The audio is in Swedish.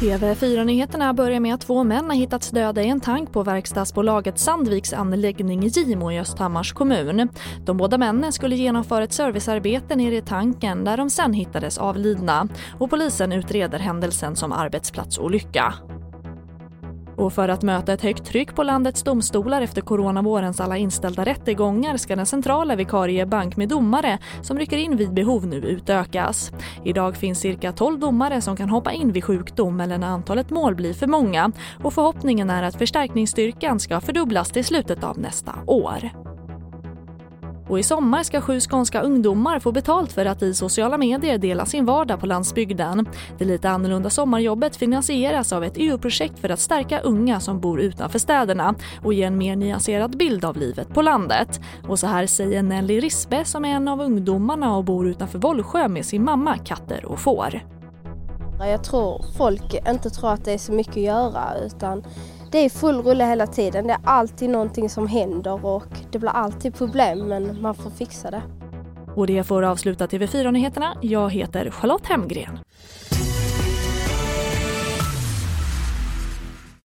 TV4-nyheterna börjar med att två män har hittats döda i en tank på verkstadsbolaget Sandviks anläggning i Gimo i Östhammars kommun. De båda männen skulle genomföra ett servicearbete nere i tanken där de sen hittades avlidna och polisen utreder händelsen som arbetsplatsolycka. Och för att möta ett högt tryck på landets domstolar efter coronavårens alla inställda rättegångar ska den centrala vikariebank med domare som rycker in vid behov nu utökas. Idag finns cirka 12 domare som kan hoppa in vid sjukdom eller när antalet mål blir för många och förhoppningen är att förstärkningsstyrkan ska fördubblas till slutet av nästa år. Och i sommar ska sju skånska ungdomar få betalt för att i sociala medier dela sin vardag på landsbygden. Det lite annorlunda sommarjobbet finansieras av ett EU-projekt för att stärka unga som bor utanför städerna och ge en mer nyanserad bild av livet på landet. Och så här säger Nelly Rispe som är en av ungdomarna och bor utanför Vollsjö med sin mamma, katter och får. Jag tror folk inte tror att det är så mycket att göra utan det är full rulle hela tiden. Det är alltid någonting som händer och det blir alltid problem men man får fixa det. Och det får avsluta TV4-nyheterna. Jag heter Charlotte Hemgren.